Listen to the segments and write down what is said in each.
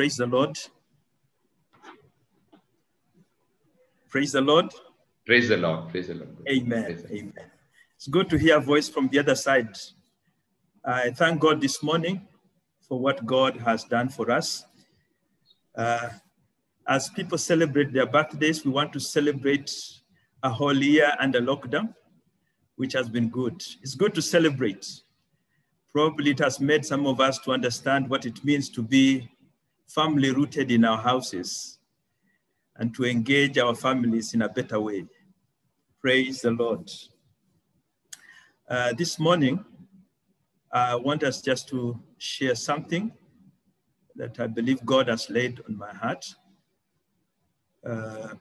Praise the Lord. Praise the Lord. Praise the Lord. Praise the Lord. Amen. Praise the Lord. Amen. It's good to hear a voice from the other side. I thank God this morning for what God has done for us. Uh, as people celebrate their birthdays, we want to celebrate a whole year under lockdown, which has been good. It's good to celebrate. Probably it has made some of us to understand what it means to be family rooted in our houses and to engage our families in a better way. Praise the Lord. Uh, this morning, I want us just to share something that I believe God has laid on my heart. Uh,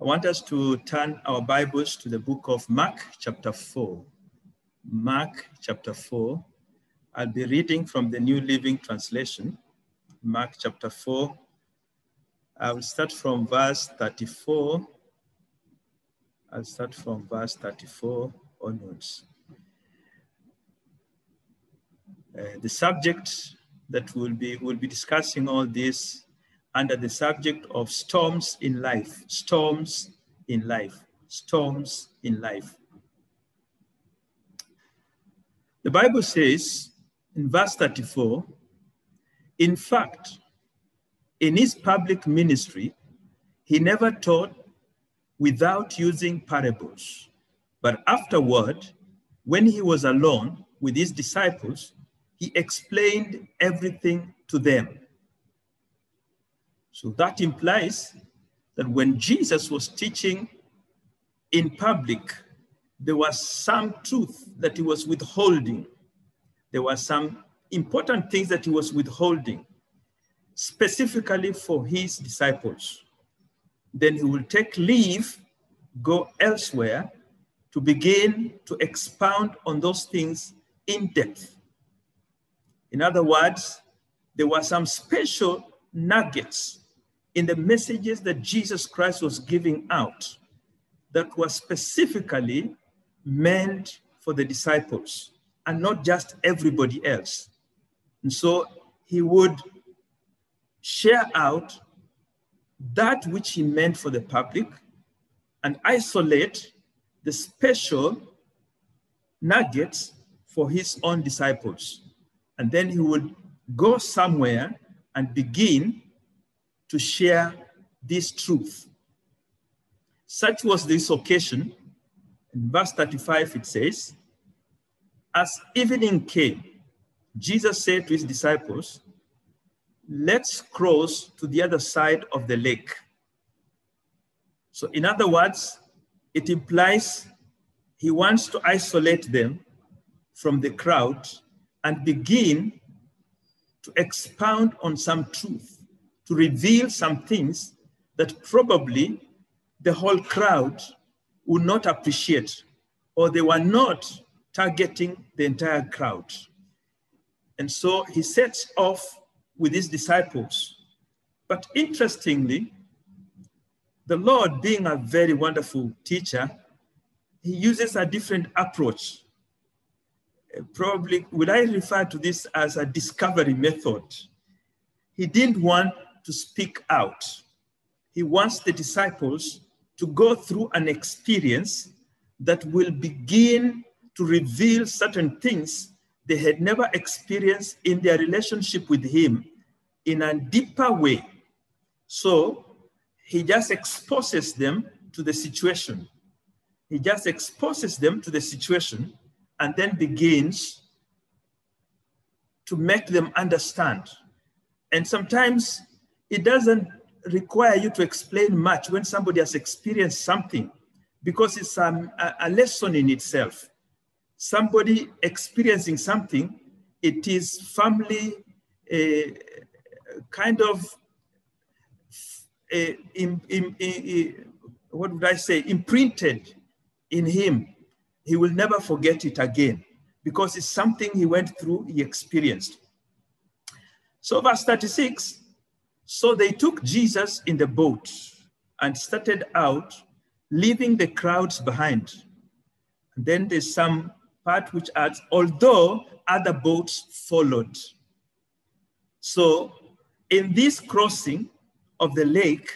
I want us to turn our Bibles to the book of Mark, chapter 4. Mark, chapter 4. I'll be reading from the New Living Translation, Mark, chapter 4. I will start from verse 34. I'll start from verse 34 onwards. Uh, the subject that we'll be, we'll be discussing all this under the subject of storms in life, storms in life, storms in life. The Bible says in verse 34, in fact, in his public ministry, he never taught without using parables. But afterward, when he was alone with his disciples, he explained everything to them. So that implies that when Jesus was teaching in public, there was some truth that he was withholding. There were some important things that he was withholding, specifically for his disciples. Then he will take leave, go elsewhere to begin to expound on those things in depth. In other words, there were some special nuggets in the messages that Jesus Christ was giving out that were specifically meant for the disciples and not just everybody else. And so he would share out that which he meant for the public and isolate the special nuggets for his own disciples. And then he would go somewhere and begin to share this truth. Such was this occasion. In verse 35, it says, As evening came, Jesus said to his disciples, Let's cross to the other side of the lake. So, in other words, it implies he wants to isolate them from the crowd and begin to expound on some truth, to reveal some things that probably the whole crowd would not appreciate, or they were not targeting the entire crowd. And so he sets off with his disciples. But interestingly, the Lord, being a very wonderful teacher, he uses a different approach. Uh, Probably, would I refer to this as a discovery method? He didn't want to speak out. He wants the disciples to go through an experience that will begin to reveal certain things they had never experienced in their relationship with him in a deeper way. So he just exposes them to the situation. He just exposes them to the situation and then begins to make them understand. And sometimes it doesn't require you to explain much when somebody has experienced something because it's a, a lesson in itself. Somebody experiencing something, it is firmly uh, kind of uh, in, in, in, what would I say, imprinted in him. He will never forget it again because it's something he went through, he experienced. So, verse 36 so they took Jesus in the boat and started out, leaving the crowds behind. And then there's some part which adds, although other boats followed. So, in this crossing of the lake,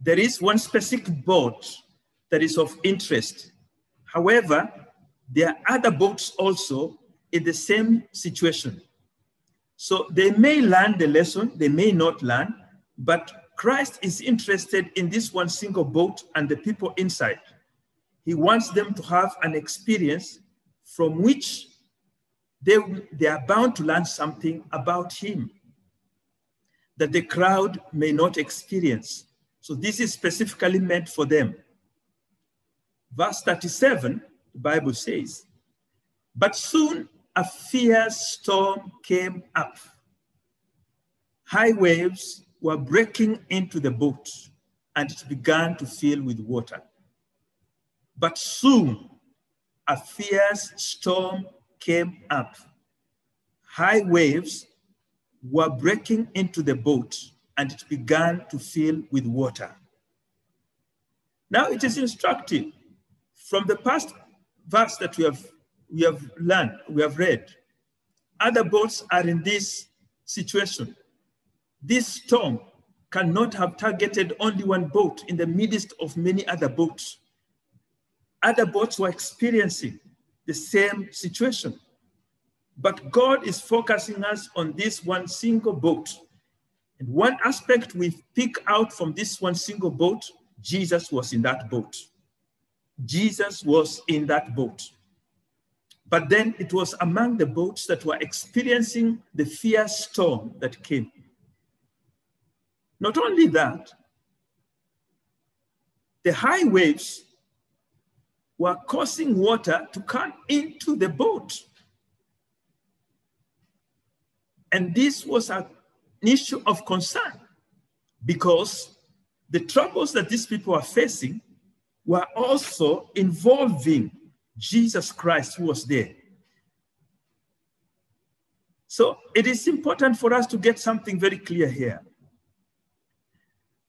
there is one specific boat that is of interest. However, there are other boats also in the same situation. So they may learn the lesson, they may not learn, but Christ is interested in this one single boat and the people inside. He wants them to have an experience from which they, they are bound to learn something about him that the crowd may not experience. So this is specifically meant for them. Verse 37, the Bible says, But soon a fierce storm came up. High waves were breaking into the boat, and it began to fill with water. But soon a fierce storm came up. High waves were breaking into the boat, and it began to fill with water. Now it is instructive from the past verse that we have we have learned, we have read. Other boats are in this situation. This storm cannot have targeted only one boat in the midst of many other boats. Other boats were experiencing the same situation. But God is focusing us on this one single boat. And one aspect we pick out from this one single boat, Jesus was in that boat. Jesus was in that boat. But then it was among the boats that were experiencing the fierce storm that came. Not only that, the high waves were causing water to come into the boat. And this was an issue of concern because the troubles that these people are facing were also involving Jesus Christ who was there. So it is important for us to get something very clear here.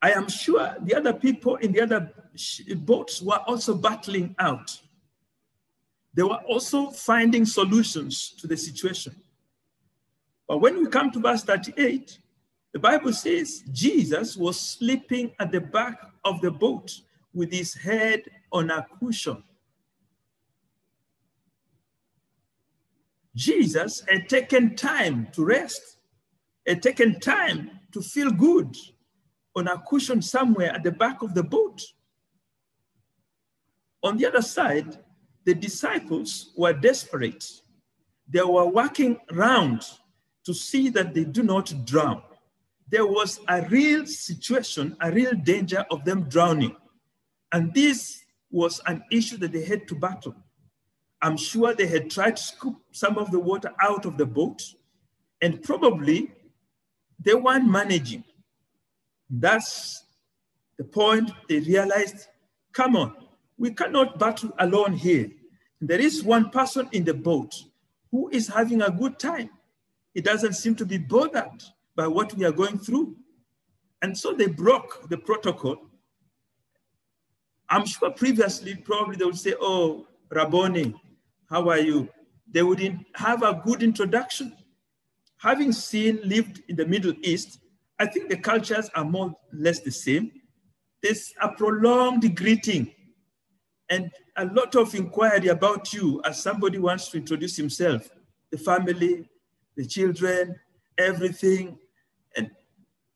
I am sure the other people in the other boats were also battling out. They were also finding solutions to the situation. But when we come to verse 38, the Bible says Jesus was sleeping at the back of the boat with his head on a cushion. Jesus had taken time to rest, had taken time to feel good on a cushion somewhere at the back of the boat. On the other side, the disciples were desperate. They were working round to see that they do not drown. There was a real situation, a real danger of them drowning. And this was an issue that they had to battle. I'm sure they had tried to scoop some of the water out of the boat, and probably they weren't managing. That's the point they realized come on, we cannot battle alone here. There is one person in the boat who is having a good time. He doesn't seem to be bothered by what we are going through. And so they broke the protocol. I'm sure previously, probably they would say, Oh, Rabboni, how are you? They wouldn't have a good introduction. Having seen, lived in the Middle East, I think the cultures are more or less the same. There's a prolonged greeting and a lot of inquiry about you as somebody wants to introduce himself, the family, the children, everything. And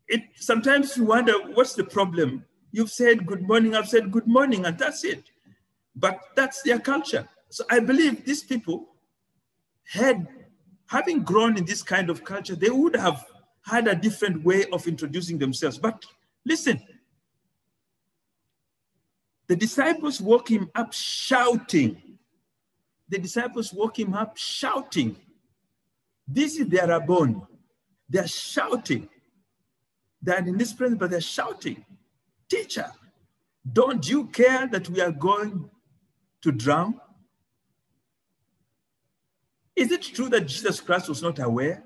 it sometimes you wonder what's the problem? You've said good morning, I've said good morning, and that's it. But that's their culture. So I believe these people had, having grown in this kind of culture, they would have had a different way of introducing themselves. But listen, the disciples woke him up shouting. The disciples woke him up shouting. This is their Rabboni. They're shouting. They're in this presence, but they're shouting, Teacher, don't you care that we are going to drown? Is it true that Jesus Christ was not aware?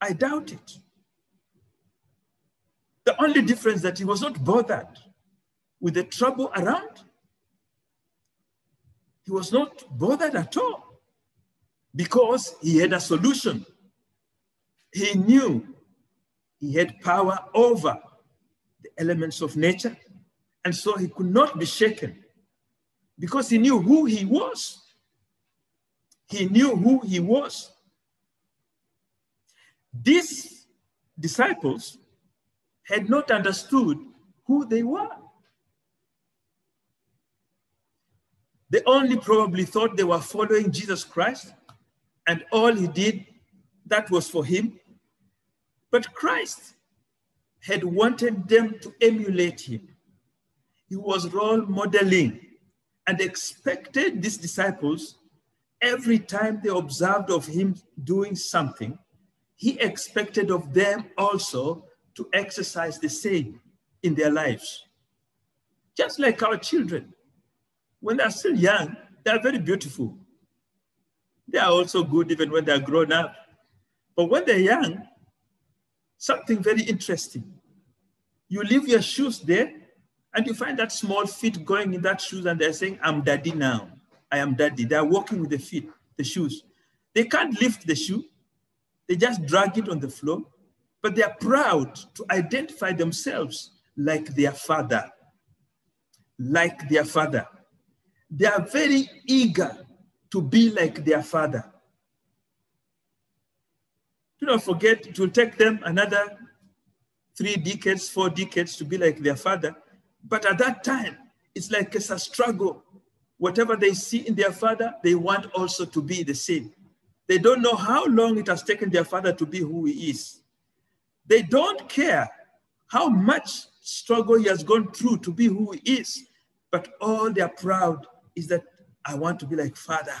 I doubt it. The only difference that he was not bothered with the trouble around. He was not bothered at all because he had a solution. He knew he had power over the elements of nature, and so he could not be shaken because he knew who he was. He knew who he was. These disciples had not understood who they were. They only probably thought they were following Jesus Christ, and all he did, that was for him. But Christ had wanted them to emulate him. He was role modeling and expected these disciples, every time they observed of him doing something, he expected of them also to exercise the same in their lives. Just like our children, when they're still young, they are very beautiful. They are also good even when they're grown up. But when they're young, something very interesting. You leave your shoes there and you find that small feet going in that shoes and they're saying, I'm daddy now. I am daddy. They're walking with the feet, the shoes. They can't lift the shoe. They just drag it on the floor, but they are proud to identify themselves like their father. Like their father. They are very eager to be like their father. Do not forget, it will take them another three decades, four decades to be like their father. But at that time, it's like it's a struggle. Whatever they see in their father, they want also to be the same. They don't know how long it has taken their father to be who he is. They don't care how much struggle he has gone through to be who he is, but all they're proud is that I want to be like father.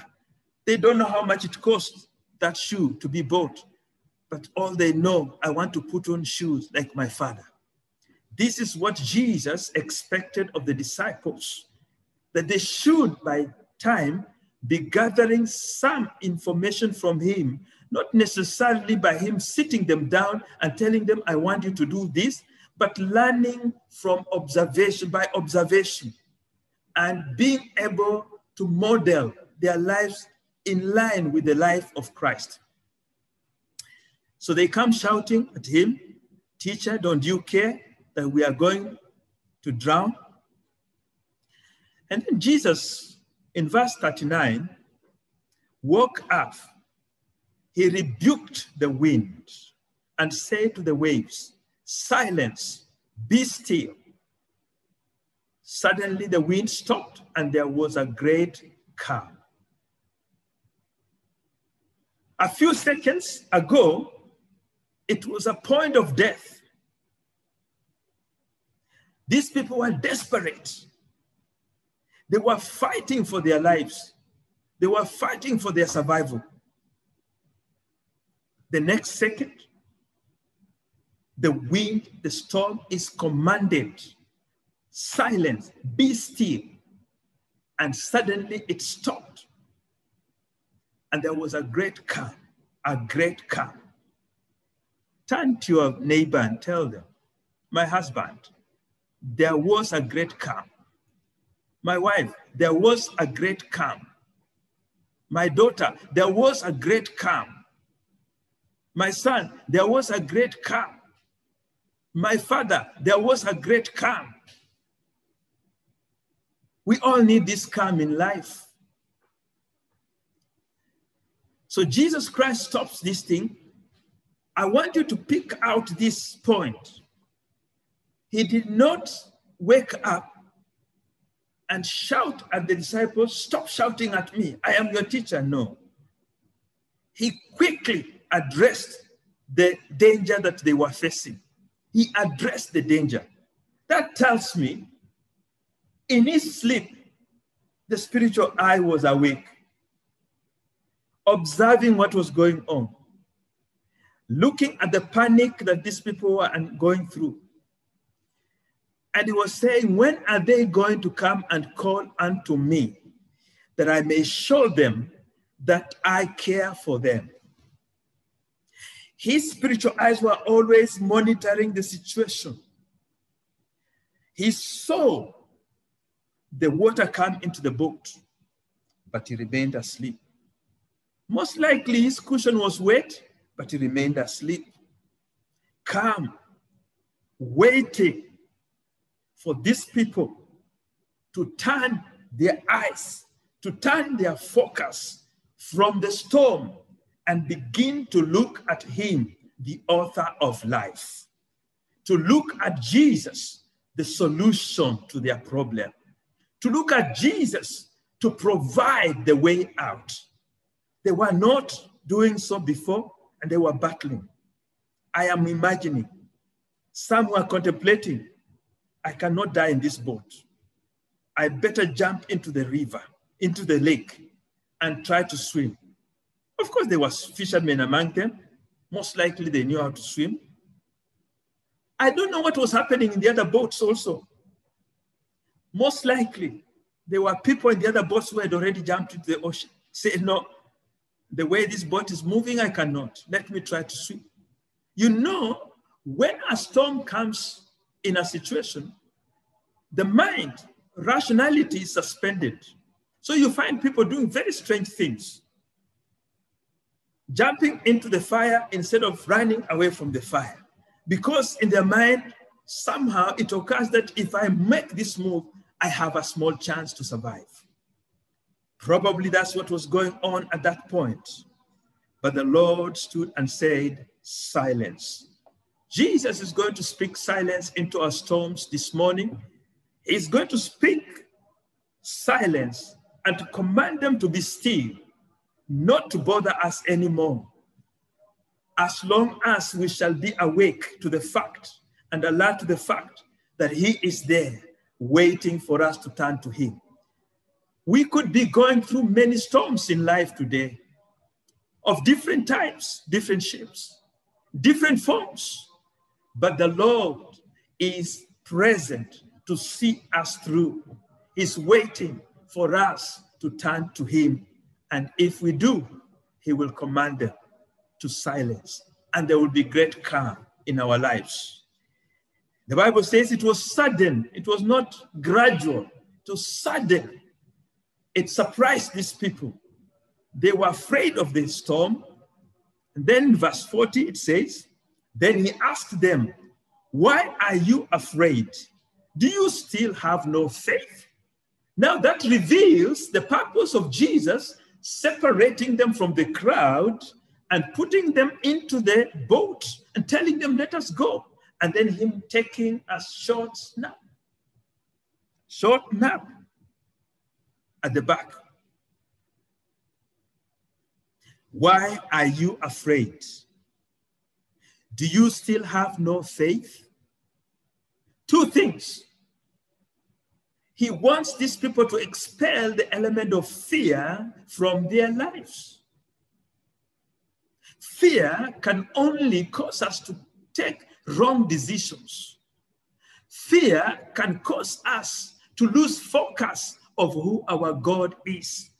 They don't know how much it costs that shoe to be bought, but all they know, I want to put on shoes like my father. This is what Jesus expected of the disciples, that they should, by time, be gathering some information from him, not necessarily by him sitting them down and telling them, I want you to do this, but learning from observation, by observation, and being able to model their lives in line with the life of Christ. So they come shouting at him, Teacher, don't you care that we are going to drown? And then Jesus in verse 39, woke up, he rebuked the wind and said to the waves, Silence, be still. Suddenly the wind stopped and there was a great calm. A few seconds ago, it was a point of death. These people were desperate. They were fighting for their lives. They were fighting for their survival. The next second, the wind, the storm is commanded, silence, be still. And suddenly it stopped. And there was a great calm, a great calm. Turn to your neighbor and tell them, my husband, there was a great calm. My wife, there was a great calm. My daughter, there was a great calm. My son, there was a great calm. My father, there was a great calm. We all need this calm in life. So Jesus Christ stops this thing. I want you to pick out this point. He did not wake up and shout at the disciples, Stop shouting at me. I am your teacher. No. He quickly addressed the danger that they were facing. He addressed the danger. That tells me in his sleep, the spiritual eye was awake, observing what was going on, looking at the panic that these people were going through. And he was saying, When are they going to come and call unto me that I may show them that I care for them? His spiritual eyes were always monitoring the situation. He saw the water came into the boat, but he remained asleep. Most likely his cushion was wet but he remained asleep. Calm, waiting for these people to turn their eyes, to turn their focus from the storm and begin to look at him, the author of life, to look at Jesus, the solution to their problem, to look at Jesus to provide the way out. They were not doing so before and they were battling. I am imagining some were contemplating, I cannot die in this boat. I better jump into the river, into the lake, and try to swim. Of course, there was fishermen among them. Most likely they knew how to swim. I don't know what was happening in the other boats also. Most likely, there were people in the other boats who had already jumped into the ocean, saying, no, the way this boat is moving, I cannot. Let me try to swim. You know, when a storm comes in a situation, the mind, rationality is suspended. So you find people doing very strange things. Jumping into the fire instead of running away from the fire. Because in their mind, somehow it occurs that if I make this move, I have a small chance to survive. Probably that's what was going on at that point. But the Lord stood and said, Silence. Jesus is going to speak silence into our storms this morning. He's going to speak silence and to command them to be still, not to bother us anymore. As long as we shall be awake to the fact and alert to the fact that He is there waiting for us to turn to Him. We could be going through many storms in life today of different types, different shapes, different forms. But the Lord is present to see us through. He's waiting for us to turn to Him. And if we do, He will command them to silence, and there will be great calm in our lives. The Bible says it was sudden, it was not gradual, it was sudden it surprised these people. They were afraid of the storm. And then verse 40, it says, Then he asked them, Why are you afraid? Do you still have no faith? Now that reveals the purpose of Jesus separating them from the crowd and putting them into the boat and telling them, Let us go. And then him taking a short nap. Short nap at the back. Why are you afraid? Do you still have no faith? Two things. He wants these people to expel the element of fear from their lives. Fear can only cause us to take wrong decisions. Fear can cause us to lose focus of who our God is.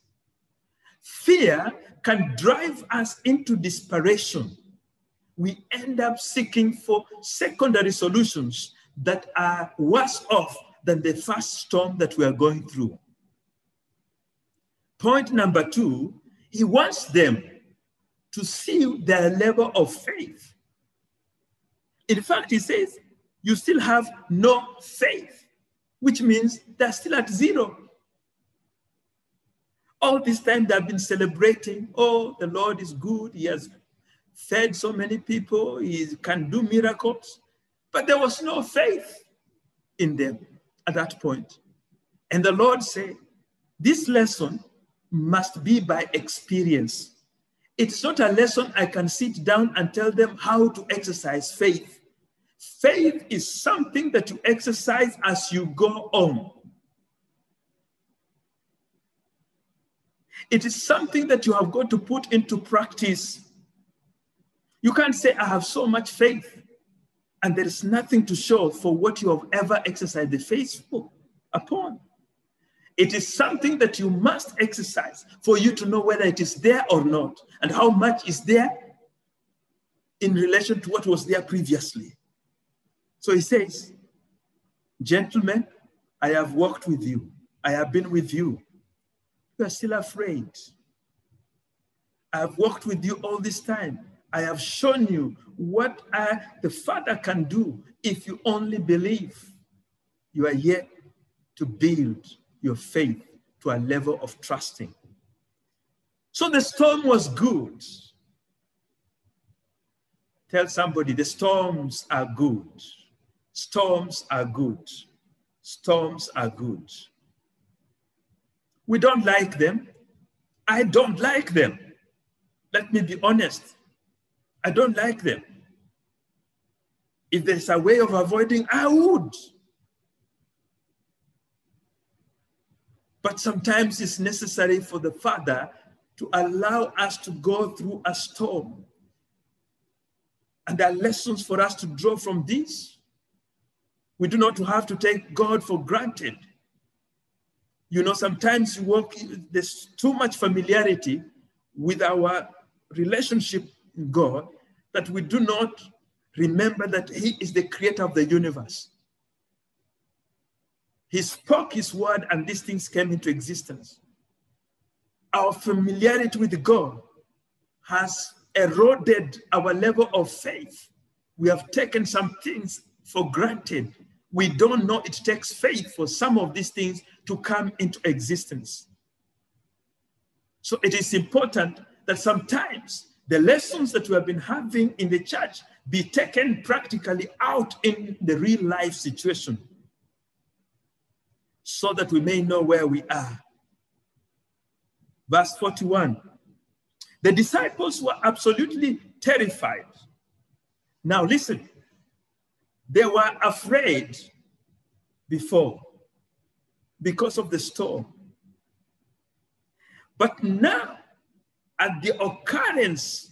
Fear can drive us into desperation. We end up seeking for secondary solutions that are worse off than the first storm that we are going through. Point number two, he wants them to see their level of faith. In fact, he says, you still have no faith, which means they're still at zero. All this time they've been celebrating, oh, the Lord is good. He has fed so many people. He can do miracles. But there was no faith in them at that point. And the Lord said, this lesson must be by experience. It's not a lesson I can sit down and tell them how to exercise faith. Faith is something that you exercise as you go on. It is something that you have got to put into practice. You can't say, I have so much faith, and there is nothing to show for what you have ever exercised the faith upon. It is something that you must exercise for you to know whether it is there or not, and how much is there in relation to what was there previously. So he says, Gentlemen, I have walked with you, I have been with you, you are still afraid. I've walked with you all this time. I have shown you what I, the Father can do if you only believe. You are yet to build your faith to a level of trusting. So the storm was good. Tell somebody the storms are good. Storms are good. Storms are good. We don't like them. I don't like them. Let me be honest. I don't like them. If there's a way of avoiding, I would. But sometimes it's necessary for the Father to allow us to go through a storm. And there are lessons for us to draw from this. We do not have to take God for granted. You know, sometimes you walk, there's too much familiarity with our relationship with God that we do not remember that He is the creator of the universe. He spoke His word and these things came into existence. Our familiarity with God has eroded our level of faith. We have taken some things for granted. We don't know it takes faith for some of these things to come into existence. So it is important that sometimes the lessons that we have been having in the church be taken practically out in the real life situation so that we may know where we are. Verse 41 The disciples were absolutely terrified. Now, listen, they were afraid before because of the storm. But now at the occurrence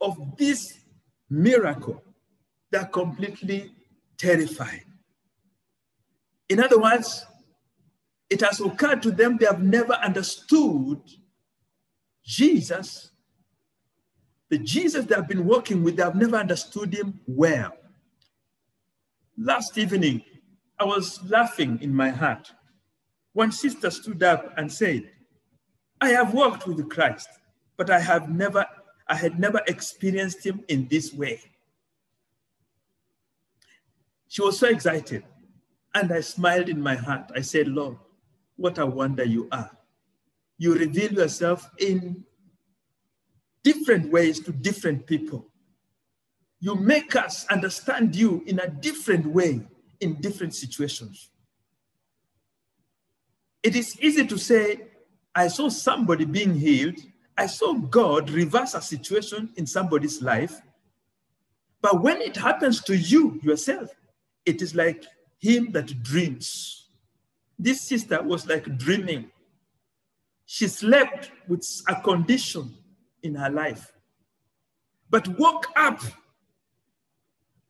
of this miracle, they're completely terrified. In other words, it has occurred to them they have never understood Jesus. The Jesus they have been working with, they have never understood him well. Last evening, I was laughing in my heart. One sister stood up and said, I have worked with Christ but I have never, I had never experienced him in this way. She was so excited. And I smiled in my heart. I said, Lord, what a wonder you are. You reveal yourself in different ways to different people. You make us understand you in a different way in different situations. It is easy to say, I saw somebody being healed, I saw God reverse a situation in somebody's life. But when it happens to you yourself, it is like him that dreams. This sister was like dreaming. She slept with a condition in her life, but woke up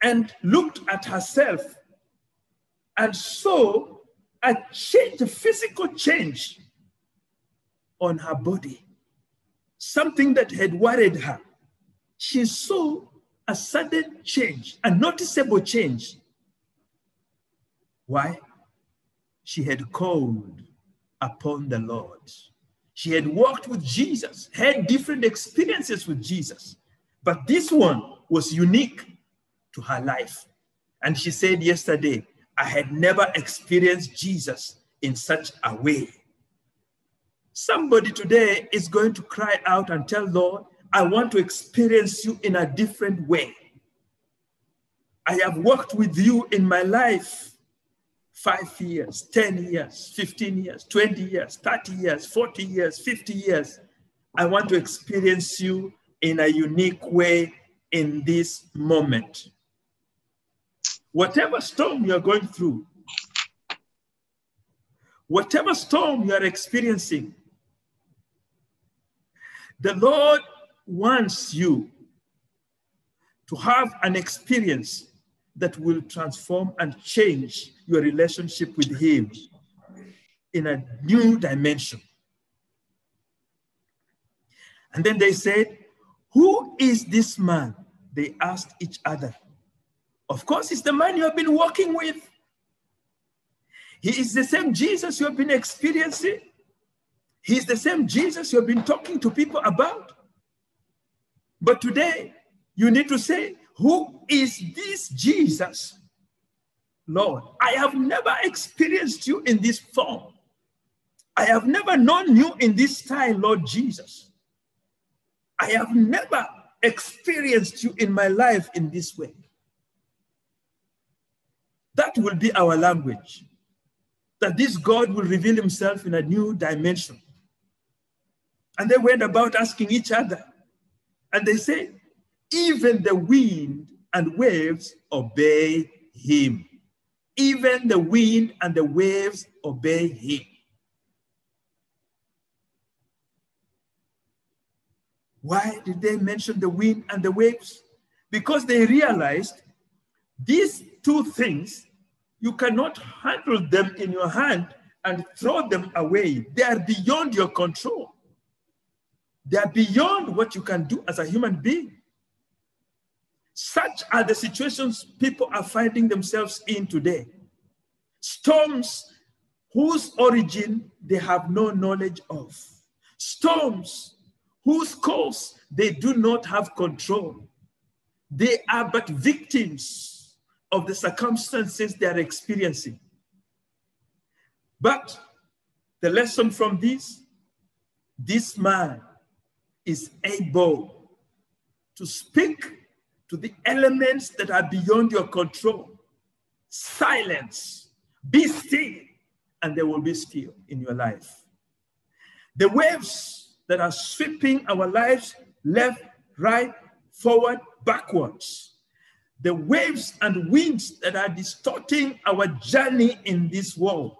and looked at herself and saw a change, a physical change on her body something that had worried her. She saw a sudden change, a noticeable change. Why? She had called upon the Lord. She had walked with Jesus, had different experiences with Jesus, but this one was unique to her life. And she said yesterday, I had never experienced Jesus in such a way. Somebody today is going to cry out and tell Lord, I want to experience you in a different way. I have worked with you in my life five years, 10 years, 15 years, 20 years, 30 years, 40 years, 50 years. I want to experience you in a unique way in this moment. Whatever storm you're going through, whatever storm you are experiencing, the Lord wants you to have an experience that will transform and change your relationship with Him in a new dimension. And then they said, Who is this man? They asked each other. Of course, it's the man you have been walking with. He is the same Jesus you have been experiencing. He is the same Jesus you've been talking to people about. But today, You need to say, Who is this Jesus? Lord, I have never experienced you in this form. I have never known you in this style, Lord Jesus. I have never experienced you in my life in this way. That will be our language. That this God will reveal himself in a new dimension. And they went about asking each other. And they said, even the wind and waves obey him. Even the wind and the waves obey him. Why did they mention the wind and the waves? Because they realized these two things, you cannot handle them in your hand and throw them away. They are beyond your control. They are beyond what you can do as a human being. Such are the situations people are finding themselves in today. Storms whose origin they have no knowledge of. Storms whose cause they do not have control. They are but victims of the circumstances they are experiencing. But the lesson from this this man is able to speak to the elements that are beyond your control. Silence, be still, and there will be still in your life. The waves that are sweeping our lives left, right, forward, backwards. The waves and winds that are distorting our journey in this world.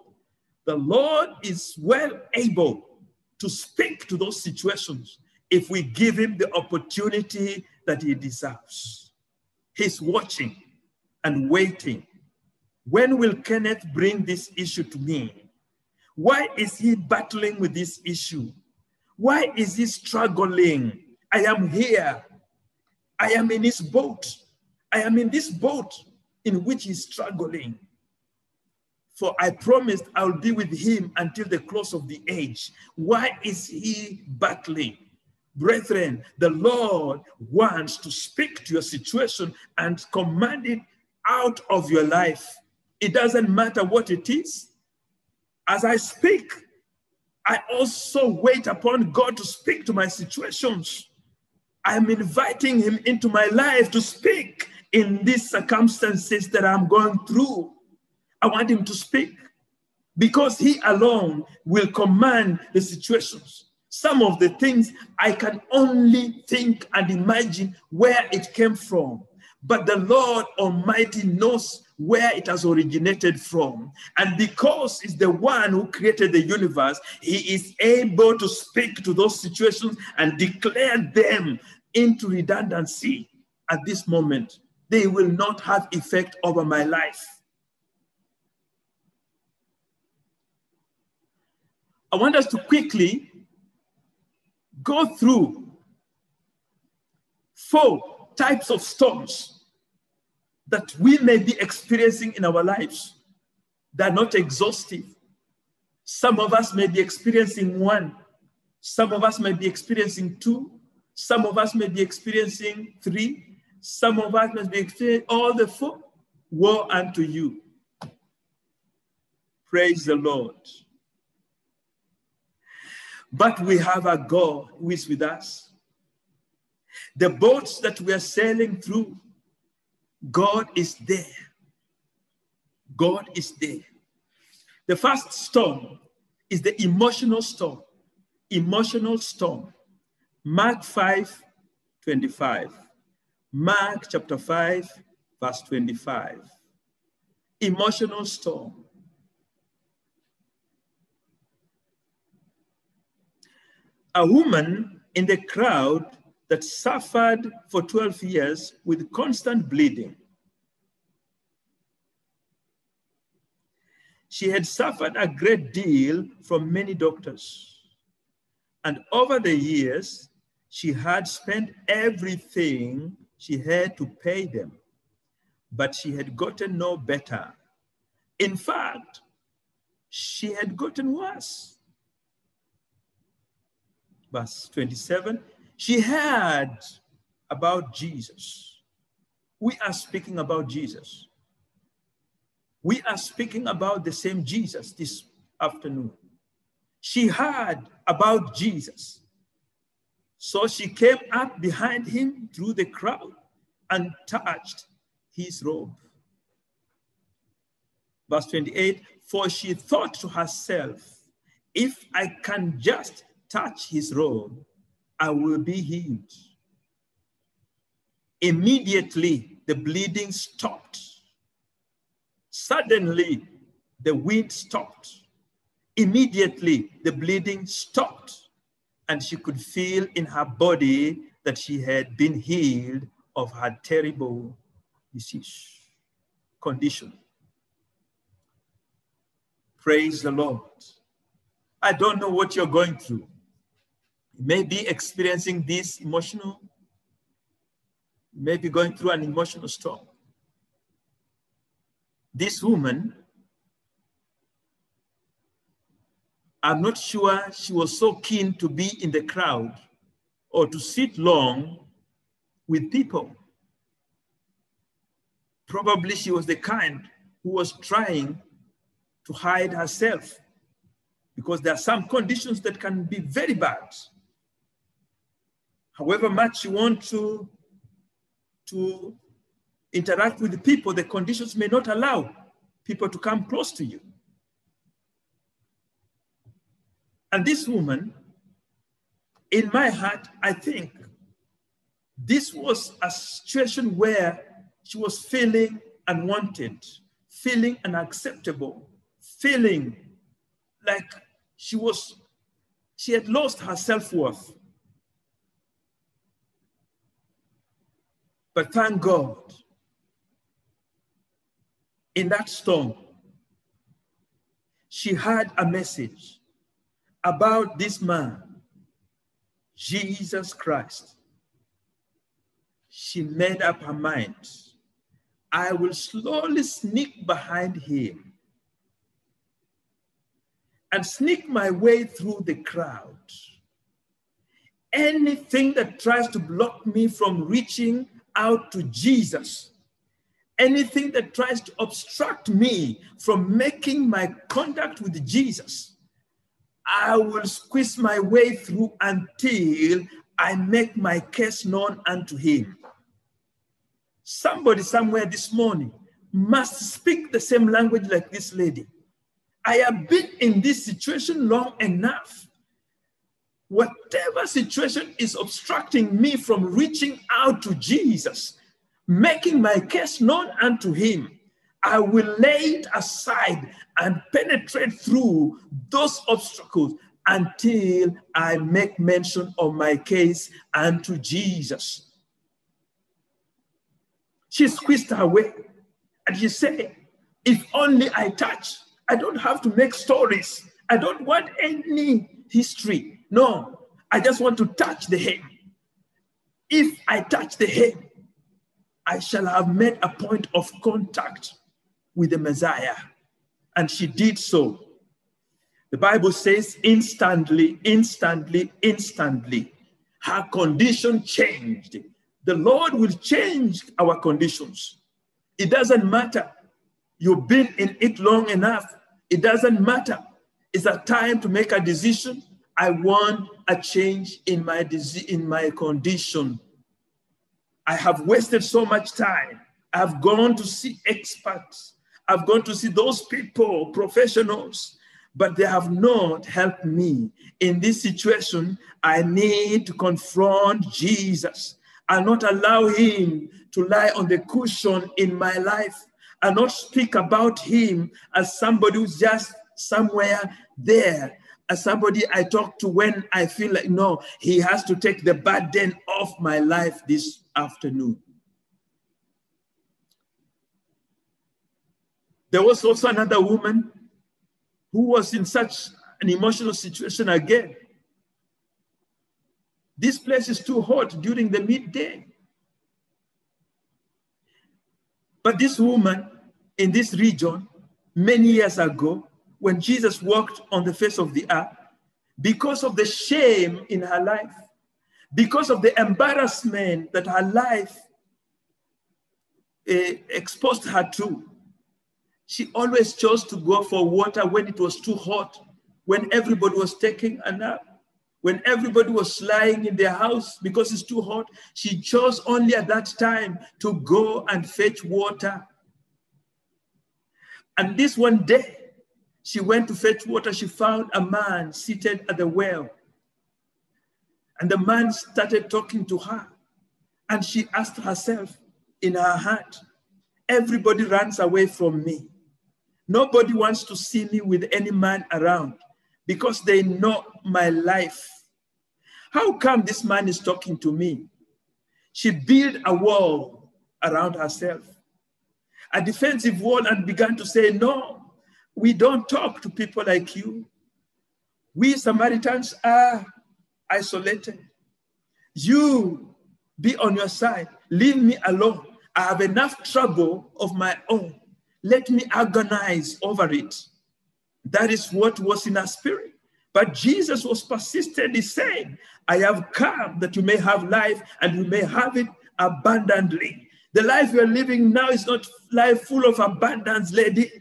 The Lord is well able to speak to those situations if we give him the opportunity that he deserves. He's watching and waiting. When will Kenneth bring this issue to me? Why is he battling with this issue? Why is he struggling? I am here. I am in his boat. I am in this boat in which he's struggling. For I promised I will be with him until the close of the age. Why is he battling? Brethren, the Lord wants to speak to your situation and command it out of your life. It doesn't matter what it is. As I speak, I also wait upon God to speak to my situations. I'm inviting Him into my life to speak in these circumstances that I'm going through. I want Him to speak because He alone will command the situations. Some of the things I can only think and imagine where it came from. But the Lord Almighty knows where it has originated from. And because He's the one who created the universe, He is able to speak to those situations and declare them into redundancy at this moment. They will not have effect over my life. I want us to quickly go through four types of storms that we may be experiencing in our lives. They're not exhaustive. Some of us may be experiencing one. Some of us may be experiencing two. Some of us may be experiencing three. Some of us may be experiencing all the four. Woe unto you. Praise the Lord. But we have a God who is with us. The boats that we are sailing through God is there. God is there. The first storm is the emotional storm. Emotional storm. Mark 5 25. Mark chapter 5, verse 25. Emotional storm. A woman in the crowd that suffered for 12 years with constant bleeding. She had suffered a great deal from many doctors. And over the years, she had spent everything she had to pay them, but she had gotten no better. In fact, she had gotten worse. Verse 27 she had about Jesus. We are speaking about Jesus. We are speaking about the same Jesus this afternoon. She heard about Jesus. So she came up behind him through the crowd and touched his robe. Verse 28 For she thought to herself, if I can just touch his robe, I will be healed. Immediately, the bleeding stopped. Suddenly, the wind stopped. Immediately, the bleeding stopped, and she could feel in her body that she had been healed of her terrible disease condition. Praise the Lord. I don't know what you're going through. May be experiencing this emotional, may be going through an emotional storm. This woman, I'm not sure she was so keen to be in the crowd or to sit long with people. Probably she was the kind who was trying to hide herself because there are some conditions that can be very bad. However much you want to, to interact with people, the conditions may not allow people to come close to you. And this woman, in my heart, I think this was a situation where she was feeling unwanted, feeling unacceptable, feeling like she was, she had lost her self-worth. But thank God, in that storm, she had a message about this man, Jesus Christ. She made up her mind. I will slowly sneak behind him and sneak my way through the crowd. Anything that tries to block me from reaching out to Jesus, anything that tries to obstruct me from making my contact with Jesus, I will squeeze my way through until I make my case known unto him. Somebody somewhere this morning must speak the same language like this lady. I have been in this situation long enough. Whatever situation is obstructing me from reaching out to Jesus, making my case known unto him, I will lay it aside and penetrate through those obstacles until I make mention of my case unto Jesus. She squeezed her way and she said, If only I touch I don't have to make stories. I don't want any history. No, I just want to touch the hem. If I touch the hem, I shall have made a point of contact with the Messiah. And she did so. The Bible says instantly, instantly, instantly, her condition changed. The Lord will change our conditions. It doesn't matter. You've been in it long enough. It doesn't matter. It's a time to make a decision. I want a change in my disease, in my condition. I have wasted so much time. I've gone to see experts. I've gone to see those people, professionals, but they have not helped me. In this situation, I need to confront Jesus and not allow him to lie on the cushion in my life and not speak about him as somebody who's just somewhere there, somebody I talk to when I feel like, no, he has to take the burden off my life this afternoon. There was also another woman who was in such an emotional situation again. This place is too hot during the midday. But this woman in this region, many years ago, when Jesus walked on the face of the earth, because of the shame in her life, because of the embarrassment that her life uh, exposed her to. She always chose to go for water when it was too hot, when everybody was taking a nap, when everybody was lying in their house because it's too hot. She chose only at that time to go and fetch water. And this one day, she went to fetch water. She found a man seated at the well. And the man started talking to her. And she asked herself in her heart, Everybody runs away from me. Nobody wants to see me with any man around because they know my life. How come this man is talking to me? She built a wall around herself, a defensive wall, and began to say, No, we don't talk to people like you. We Samaritans are isolated. You be on your side, leave me alone. I have enough trouble of my own. Let me agonize over it. That is what was in her spirit. But Jesus was persistently saying, I have come that you may have life and you may have it abundantly. The life you're living now is not life full of abundance, lady.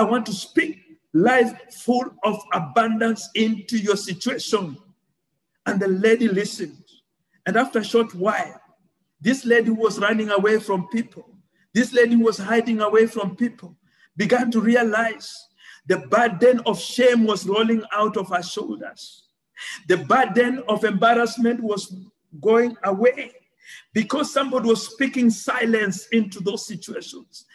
I want to speak life full of abundance into your situation. And the lady listened. And after a short while, this lady was running away from people. This lady was hiding away from people, began to realize the burden of shame was rolling out of her shoulders. The burden of embarrassment was going away because somebody was speaking silence into those situations.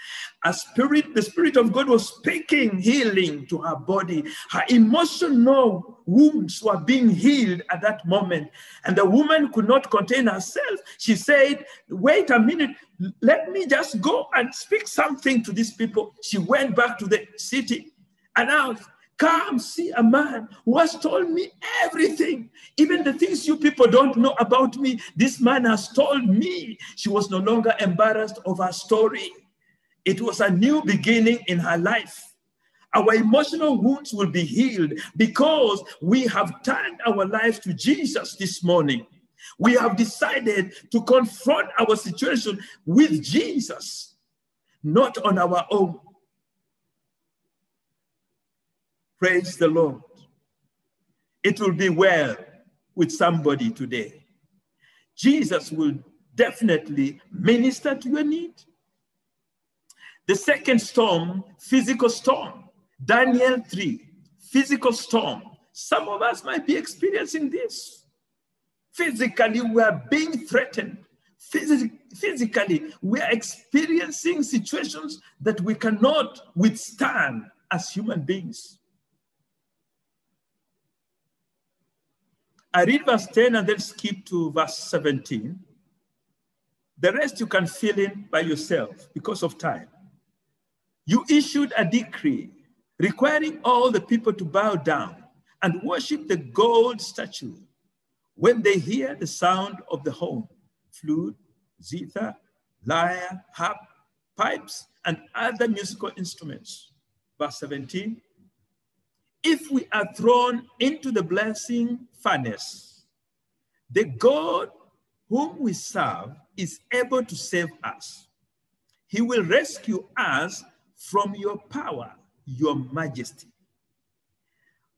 A spirit, the spirit of God was speaking healing to her body. Her emotional wounds were being healed at that moment. And the woman could not contain herself. She said, Wait a minute, let me just go and speak something to these people. She went back to the city and asked, Come see a man who has told me everything, even the things you people don't know about me. This man has told me. She was no longer embarrassed of her story. It was a new beginning in her life. Our emotional wounds will be healed because we have turned our lives to Jesus this morning. We have decided to confront our situation with Jesus, not on our own. Praise the Lord. It will be well with somebody today. Jesus will definitely minister to your need. The second storm, physical storm, Daniel 3, physical storm. Some of us might be experiencing this. Physically, we are being threatened. physically, we are experiencing situations that we cannot withstand as human beings. I read verse 10 and then skip to verse 17. The rest you can fill in by yourself because of time. You issued a decree requiring all the people to bow down and worship the gold statue when they hear the sound of the horn, flute, zither, lyre, harp, pipes, and other musical instruments. Verse 17 if we are thrown into the blessing furnace, the God whom we serve is able to save us. He will rescue us from your power, your majesty.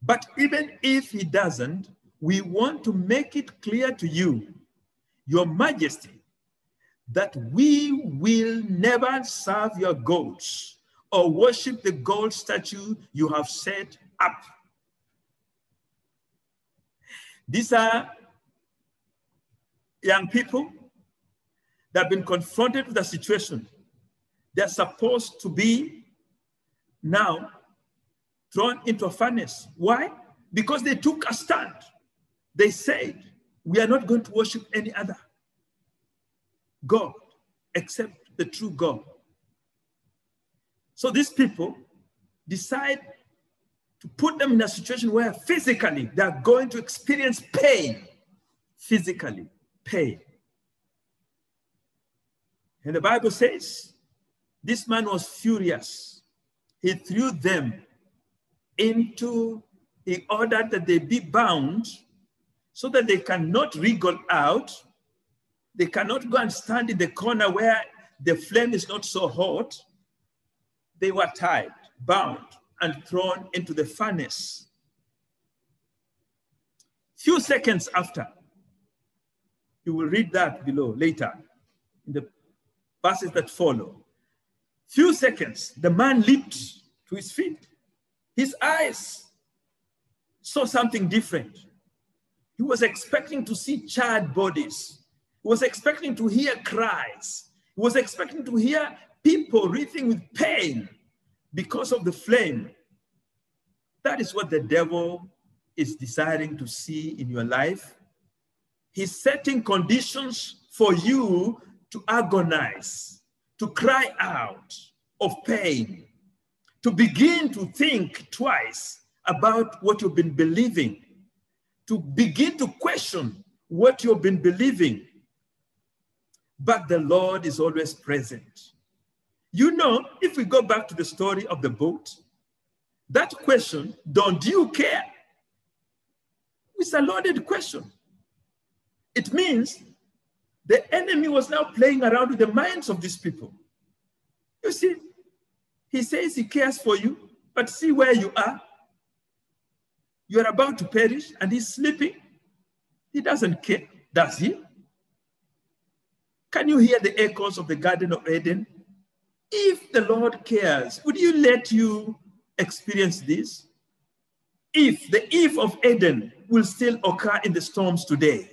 But even if he doesn't, we want to make it clear to you, your majesty, that we will never serve your gods or worship the gold statue you have set up. These are young people that have been confronted with a situation. They're supposed to be now thrown into a furnace. Why? Because they took a stand. They said, We are not going to worship any other God except the true God. So these people decide to put them in a situation where physically they are going to experience pain. Physically, pain. And the Bible says this man was furious. He threw them into, he ordered that they be bound so that they cannot wriggle out. They cannot go and stand in the corner where the flame is not so hot. They were tied, bound, and thrown into the furnace. Few seconds after, you will read that below later in the verses that follow. Few seconds, the man leaped to his feet. His eyes saw something different. He was expecting to see charred bodies. He was expecting to hear cries. He was expecting to hear people writhing with pain because of the flame. That is what the devil is desiring to see in your life. He's setting conditions for you to agonize, to cry out of pain, to begin to think twice about what you've been believing, to begin to question what you've been believing. But the Lord is always present. You know, if we go back to the story of the boat, that question, don't you care? It's a loaded question. It means the enemy was now playing around with the minds of these people. You see, he says he cares for you, but see where you are. You are about to perish and he's sleeping. He doesn't care, does he? Can you hear the echoes of the Garden of Eden? If the Lord cares, would you let you experience this? If the if of Eden will still occur in the storms today,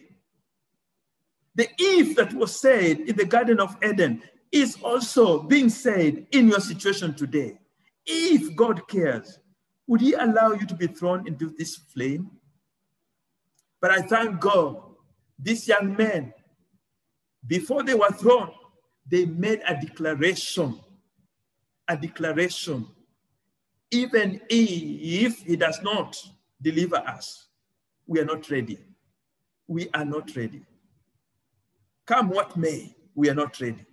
the if that was said in the Garden of Eden is also being said in your situation today. If God cares, would He allow you to be thrown into this flame? But I thank God, these young men, before they were thrown, they made a declaration. A declaration. Even if He does not deliver us, we are not ready. We are not ready. Come what may, we are not ready.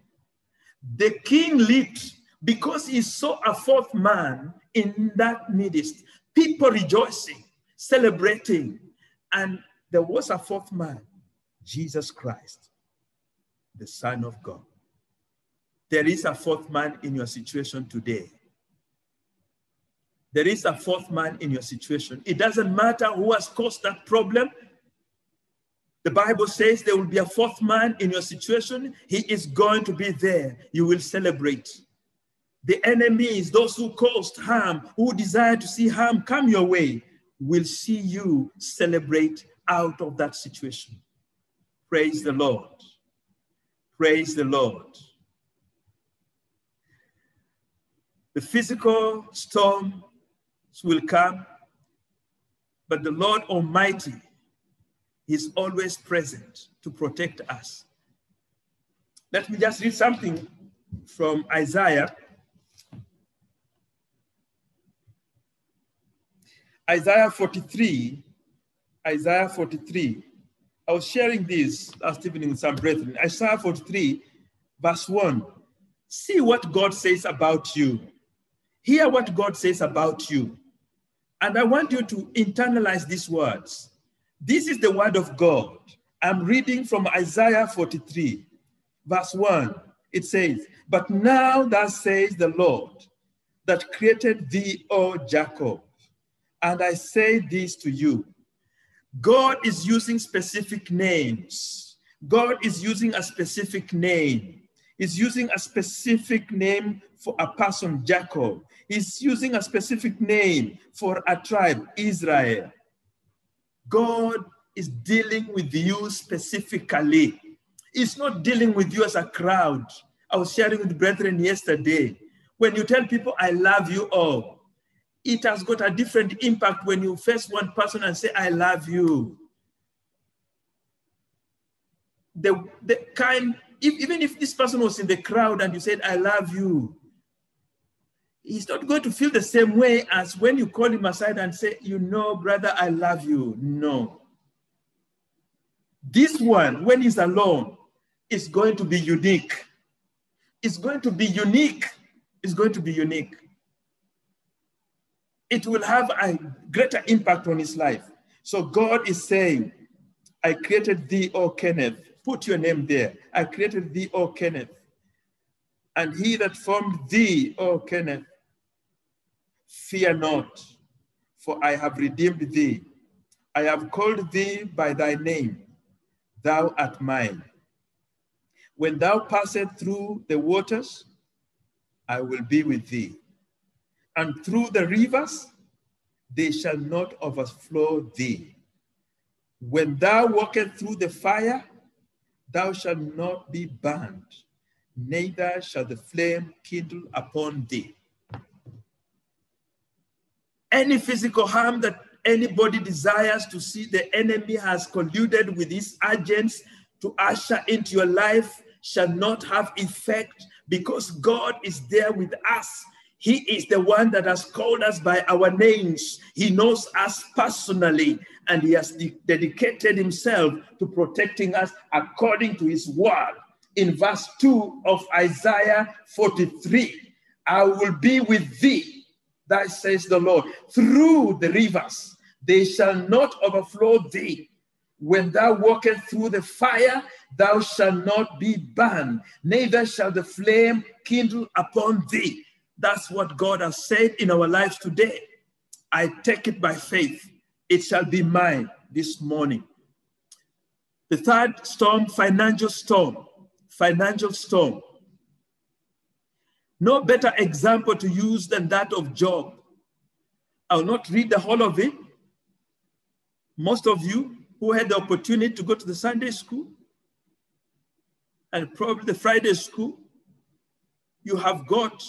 The king leaped because he saw a fourth man in that midst, people rejoicing, celebrating. And there was a fourth man, Jesus Christ, the Son of God. There is a fourth man in your situation today. There is a fourth man in your situation. It doesn't matter who has caused that problem. The Bible says there will be a fourth man in your situation. He is going to be there. You will celebrate. The enemies, those who caused harm, who desire to see harm come your way, will see you celebrate out of that situation. Praise the Lord. Praise the Lord. The physical storms will come, but the Lord Almighty is always present to protect us. Let me just read something from Isaiah Isaiah 43, Isaiah 43. I was sharing this last evening with some brethren. Isaiah 43, verse 1. See what God says about you. Hear what God says about you. And I want you to internalize these words. This is the word of God. I'm reading from Isaiah 43, verse 1. It says, But now thus says the Lord that created thee, O Jacob and I say this to you God is using specific names. God is using a specific name. He's using a specific name for a person, Jacob. He's using a specific name for a tribe, Israel. God is dealing with you specifically. He's not dealing with you as a crowd. I was sharing with brethren yesterday. When you tell people, I love you all, it has got a different impact when you face one person and say, I love you. The, the kind, if, even if this person was in the crowd and you said, I love you, he's not going to feel the same way as when you call him aside and say, You know, brother, I love you. No. This one, when he's alone, is going to be unique. It's going to be unique. It's going to be unique it will have a greater impact on his life. So God is saying, I created thee, O Kenneth. Put your name there. I created thee, O Kenneth. And he that formed thee, O Kenneth, fear not, for I have redeemed thee. I have called thee by thy name. Thou art mine. When thou passest through the waters, I will be with thee. And through the rivers, they shall not overflow thee. When thou walkest through the fire, thou shalt not be burned, neither shall the flame kindle upon thee. Any physical harm that anybody desires to see the enemy has colluded with his agents to usher into your life shall not have effect because God is there with us. He is the one that has called us by our names. He knows us personally, and He has de- dedicated Himself to protecting us according to His word. In verse 2 of Isaiah 43, I will be with thee, that says the Lord, through the rivers. They shall not overflow thee. When thou walkest through the fire, thou shalt not be burned, neither shall the flame kindle upon thee. That's what God has said in our lives today. I take it by faith. It shall be mine this morning. The third storm, financial storm. Financial storm. No better example to use than that of Job. I'll not read the whole of it. Most of you who had the opportunity to go to the Sunday school and probably the Friday school, you have got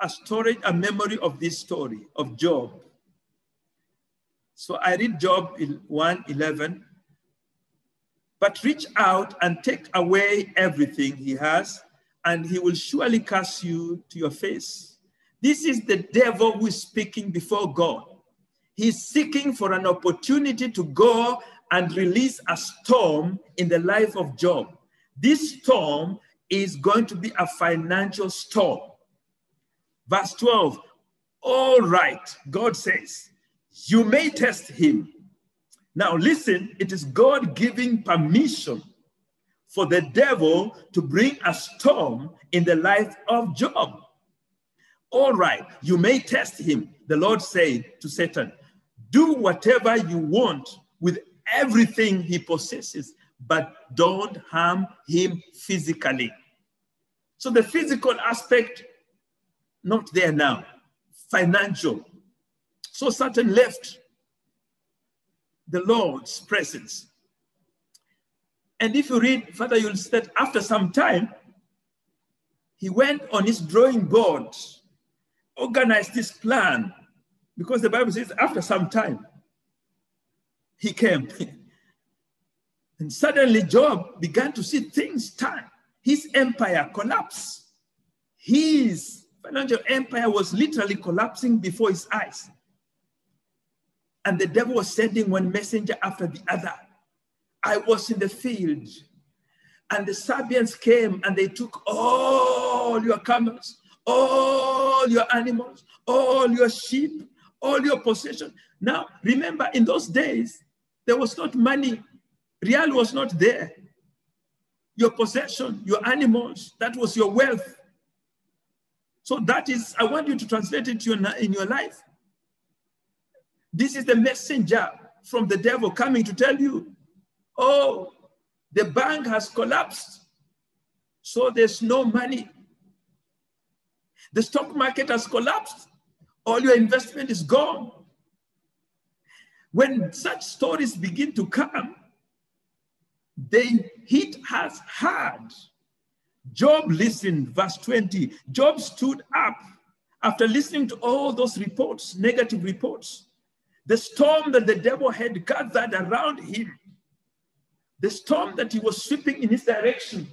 a story, a memory of this story of Job. So I read Job 1 11. But reach out and take away everything he has, and he will surely curse you to your face. This is the devil who is speaking before God. He's seeking for an opportunity to go and release a storm in the life of Job. This storm is going to be a financial storm. Verse 12, all right, God says, you may test him. Now, listen, it is God giving permission for the devil to bring a storm in the life of Job. All right, you may test him. The Lord said to Satan, Do whatever you want with everything he possesses, but don't harm him physically. So the physical aspect, not there now. Financial. So Satan left the Lord's presence. And if you read further, you'll see that after some time, he went on his drawing board, organized this plan, because the Bible says after some time, he came. and suddenly Job began to see things turn. His empire collapse. His financial empire was literally collapsing before his eyes. And the devil was sending one messenger after the other. I was in the field, and the Sabeans came and they took all your camels, all your animals, all your sheep, all your possession. Now, remember, in those days, there was not money. Real was not there. Your possession, your animals, that was your wealth. So that is, I want you to translate it in your life. This is the messenger from the devil coming to tell you, oh, the bank has collapsed. So there's no money. The stock market has collapsed. All your investment is gone. When such stories begin to come, they hit us hard. Job listened, verse 20. Job stood up after listening to all those reports, negative reports the storm that the devil had gathered around him, the storm that he was sweeping in his direction.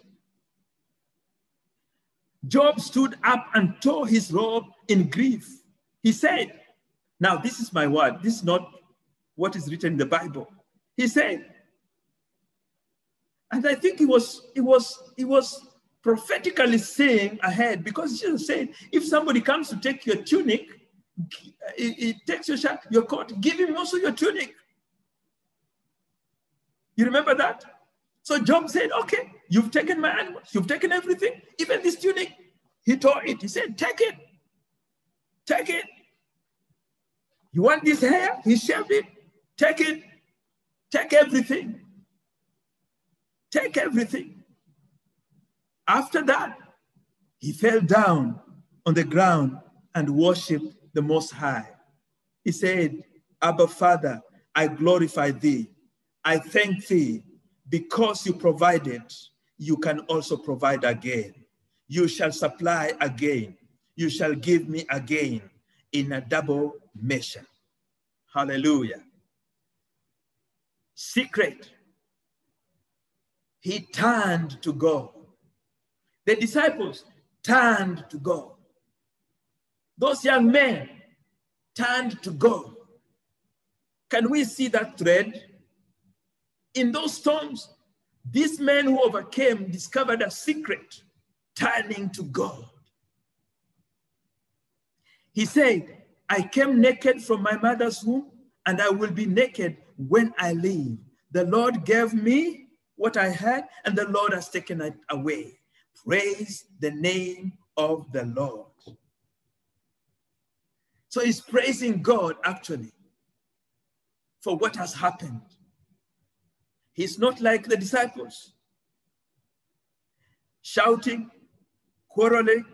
Job stood up and tore his robe in grief. He said, Now, this is my word. This is not what is written in the Bible. He said, and I think he was, he was, he was prophetically saying ahead because Jesus said, if somebody comes to take your tunic, it takes your shirt, your coat, give him also your tunic. You remember that? So Job said, Okay, you've taken my animals, you've taken everything, even this tunic. He tore it. He said, Take it. Take it. You want this hair? He shaved it. Take it. Take everything. Take everything. After that, he fell down on the ground and worshiped the Most High. He said, Abba, Father, I glorify thee. I thank thee because you provided, you can also provide again. You shall supply again. You shall give me again in a double measure. Hallelujah. Secret. He turned to God. The disciples turned to God. Those young men turned to God. Can we see that thread? In those storms, these men who overcame discovered a secret, turning to God. He said, I came naked from my mother's womb, and I will be naked when I leave. The Lord gave me what I had, and the Lord has taken it away. Praise the name of the Lord. So he's praising God actually for what has happened. He's not like the disciples, shouting, quarreling,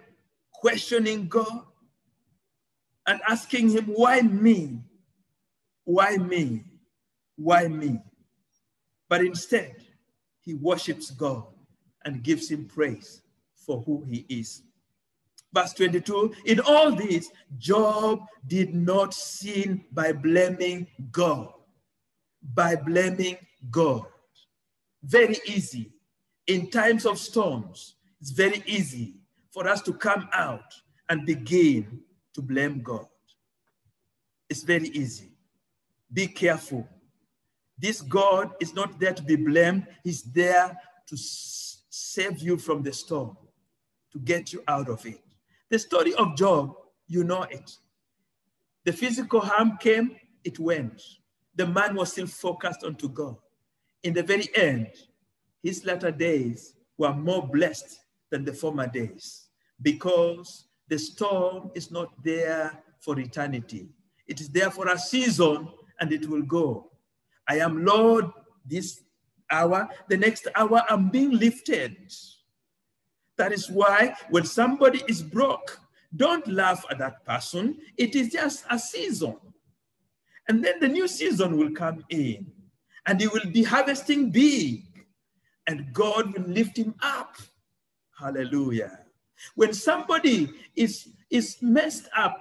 questioning God, and asking him, Why me? Why me? Why me? But instead, he worships God and gives him praise for who he is. Verse 22 In all this, Job did not sin by blaming God. By blaming God. Very easy. In times of storms, it's very easy for us to come out and begin to blame God. It's very easy. Be careful. This God is not there to be blamed, He's there to save you from the storm, to get you out of it. The story of Job, you know it. The physical harm came, it went. The man was still focused onto God. In the very end, his latter days were more blessed than the former days because the storm is not there for eternity. It is there for a season and it will go. I am Lord this hour, the next hour I'm being lifted. That is why when somebody is broke, don't laugh at that person. It is just a season. And then the new season will come in and he will be harvesting big and God will lift him up. Hallelujah. When somebody is, is messed up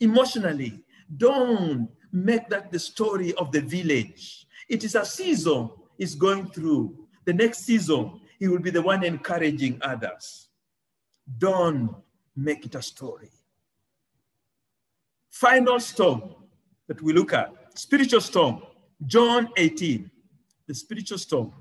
emotionally, don't make that the story of the village. It is a season he's going through. The next season, he will be the one encouraging others. Don't make it a story. Final storm that we look at spiritual storm, John 18, the spiritual storm.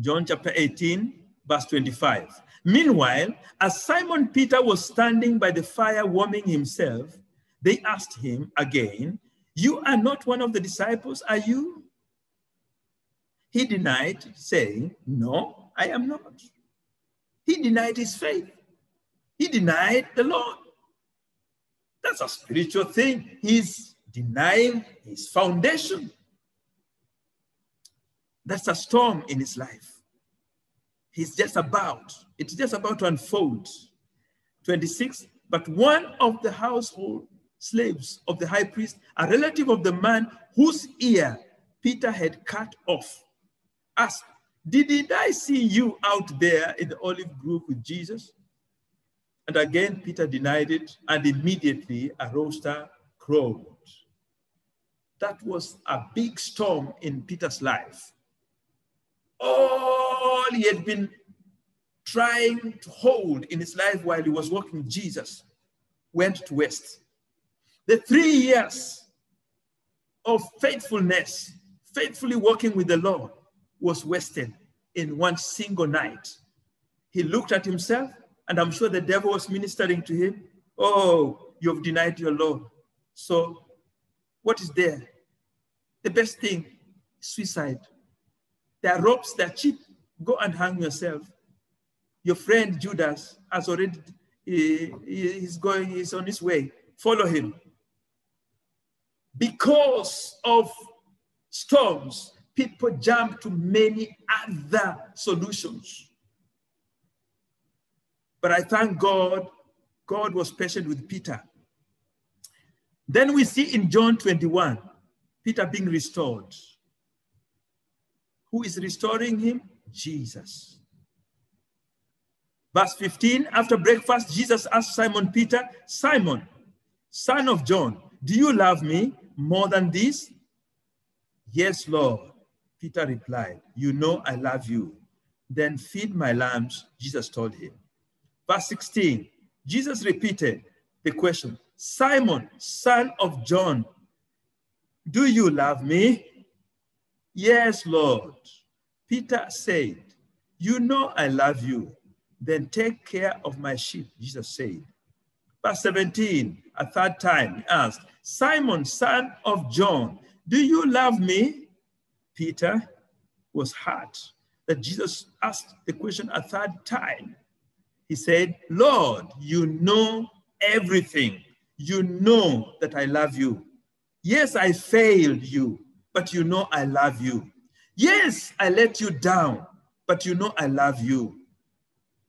John chapter 18, verse 25. Meanwhile, as Simon Peter was standing by the fire warming himself, they asked him again, You are not one of the disciples, are you? He denied, saying, No, I am not. He denied his faith. He denied the Lord. That's a spiritual thing. He's denying his foundation. That's a storm in his life. He's just about, it's just about to unfold. 26, but one of the household slaves of the high priest, a relative of the man whose ear Peter had cut off, asked, Did I see you out there in the olive grove with Jesus? And again, Peter denied it, and immediately a rooster crowed. That was a big storm in Peter's life. All he had been trying to hold in his life while he was walking with Jesus went to waste. The three years of faithfulness, faithfully walking with the Lord, was wasted in one single night. He looked at himself, and I'm sure the devil was ministering to him. Oh, you've denied your Lord. So, what is there? The best thing, suicide. There are ropes, they're cheap. Go and hang yourself. Your friend Judas has already, he, he's going, he's on his way. Follow him. Because of storms, people jump to many other solutions. But I thank God, God was patient with Peter. Then we see in John 21, Peter being restored. Who is restoring him? Jesus. Verse 15, after breakfast, Jesus asked Simon Peter, Simon, son of John, do you love me more than this? Yes, Lord. Peter replied, You know I love you. Then feed my lambs, Jesus told him. Verse 16, Jesus repeated the question Simon, son of John, do you love me? Yes, Lord. Peter said, You know I love you. Then take care of my sheep, Jesus said. Verse 17, a third time, he asked, Simon, son of John, do you love me? Peter was hurt that Jesus asked the question a third time. He said, Lord, you know everything. You know that I love you. Yes, I failed you, but you know I love you. Yes, I let you down, but you know I love you.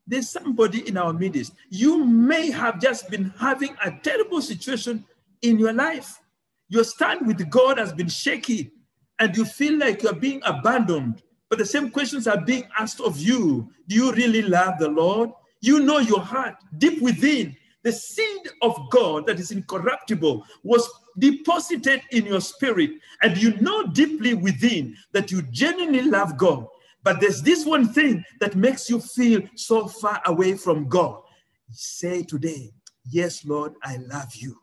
There's somebody in our midst. You may have just been having a terrible situation in your life. Your stand with God has been shaky and you feel like you're being abandoned. But the same questions are being asked of you. Do you really love the Lord? You know your heart deep within. The seed of God that is incorruptible was deposited in your spirit, and you know deeply within that you genuinely love God. But there's this one thing that makes you feel so far away from God. Say today, Yes, Lord, I love you.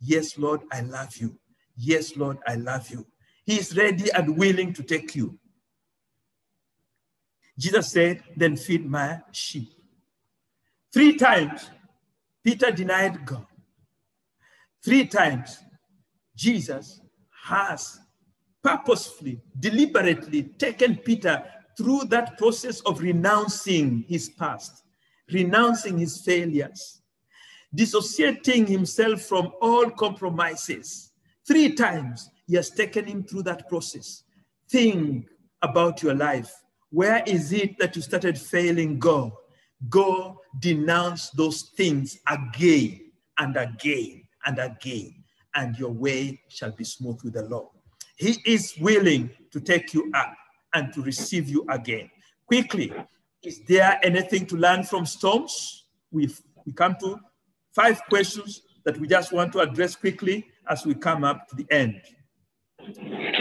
Yes, Lord, I love you. Yes, Lord, I love you. He is ready and willing to take you. Jesus said, Then feed my sheep. Three times, Peter denied God. Three times, Jesus has purposefully, deliberately taken Peter through that process of renouncing his past, renouncing his failures, dissociating himself from all compromises. Three times, he has taken him through that process. Think about your life. Where is it that you started failing God? Go denounce those things again and again and again, and your way shall be smooth with the Lord. He is willing to take you up and to receive you again. Quickly, is there anything to learn from storms? We've, we come to five questions that we just want to address quickly as we come up to the end.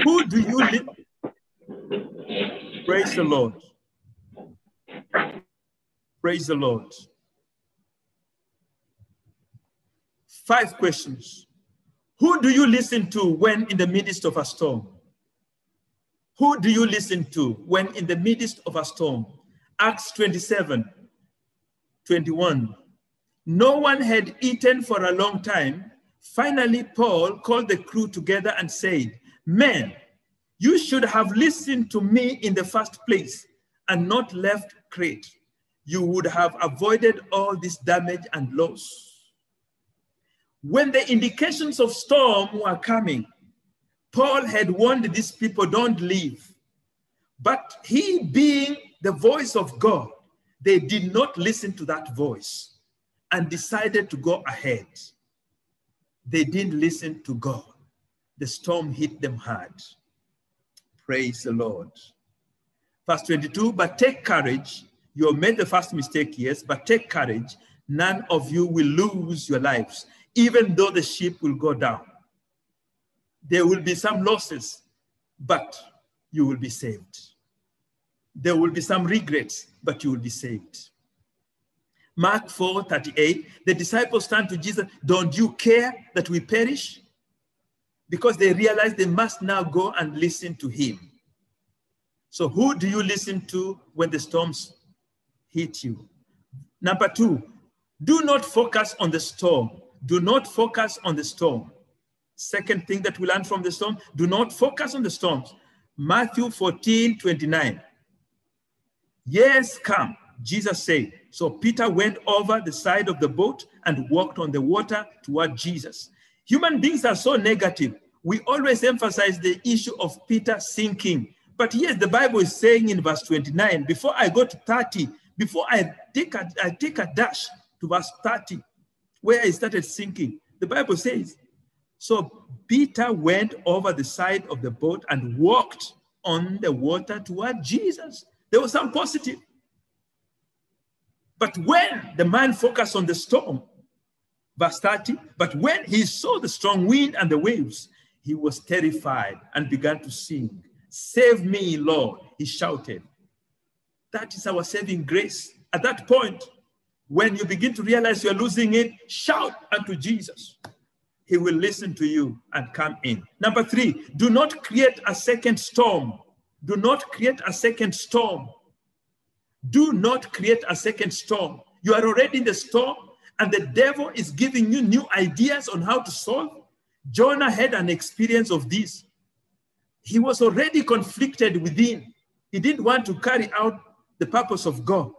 Who do you live? Praise the Lord. Praise the Lord. Five questions. Who do you listen to when in the midst of a storm? Who do you listen to when in the midst of a storm? Acts 27, 21. No one had eaten for a long time. Finally, Paul called the crew together and said, Men, you should have listened to me in the first place and not left Crete. You would have avoided all this damage and loss. When the indications of storm were coming, Paul had warned these people, don't leave. But he being the voice of God, they did not listen to that voice and decided to go ahead. They didn't listen to God the storm hit them hard. Praise the Lord. Verse 22, but take courage. You have made the first mistake, yes, but take courage. None of you will lose your lives, even though the ship will go down. There will be some losses, but you will be saved. There will be some regrets, but you will be saved. Mark 4 38, the disciples turned to Jesus, Don't you care that we perish? because they realize they must now go and listen to him. So, who do you listen to when the storms hit you? Number two, do not focus on the storm. Do not focus on the storm. Second thing that we learn from the storm do not focus on the storms. Matthew 14 29. Yes, come, Jesus said. So Peter went over the side of the boat and walked on the water toward Jesus. Human beings are so negative. We always emphasize the issue of Peter sinking. But yes, the Bible is saying in verse 29, before I go to 30, before I take a, I take a dash to verse 30, where I started sinking, the Bible says, so Peter went over the side of the boat and walked on the water toward Jesus. There was some positive. But when the man focused on the storm, verse 30, but when he saw the strong wind and the waves, he was terrified and began to sing. Save me, Lord, he shouted. That is our saving grace. At that point, when you begin to realize you're losing it, shout unto Jesus. He will listen to you and come in. Number three, do not create a second storm. Do not create a second storm. Do not create a second storm. You are already in the storm, and the devil is giving you new ideas on how to solve. Jonah had an experience of this. He was already conflicted within. He didn't want to carry out the purpose of God.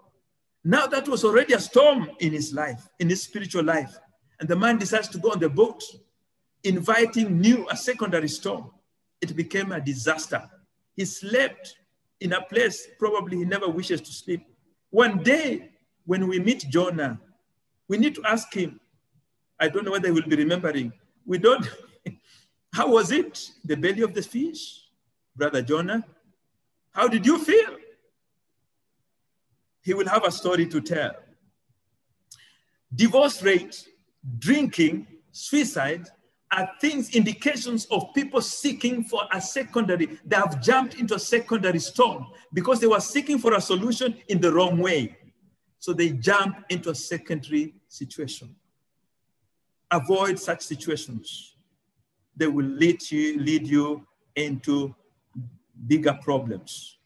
Now that was already a storm in his life, in his spiritual life. And the man decides to go on the boat, inviting new, a secondary storm. It became a disaster. He slept in a place probably he never wishes to sleep. One day, when we meet Jonah, we need to ask him. I don't know whether he will be remembering. We don't. How was it? The belly of the fish, Brother Jonah? How did you feel? He will have a story to tell. Divorce rate, drinking, suicide are things, indications of people seeking for a secondary. They have jumped into a secondary storm because they were seeking for a solution in the wrong way. So they jump into a secondary situation. Avoid such situations. They will lead you, lead you into bigger problems.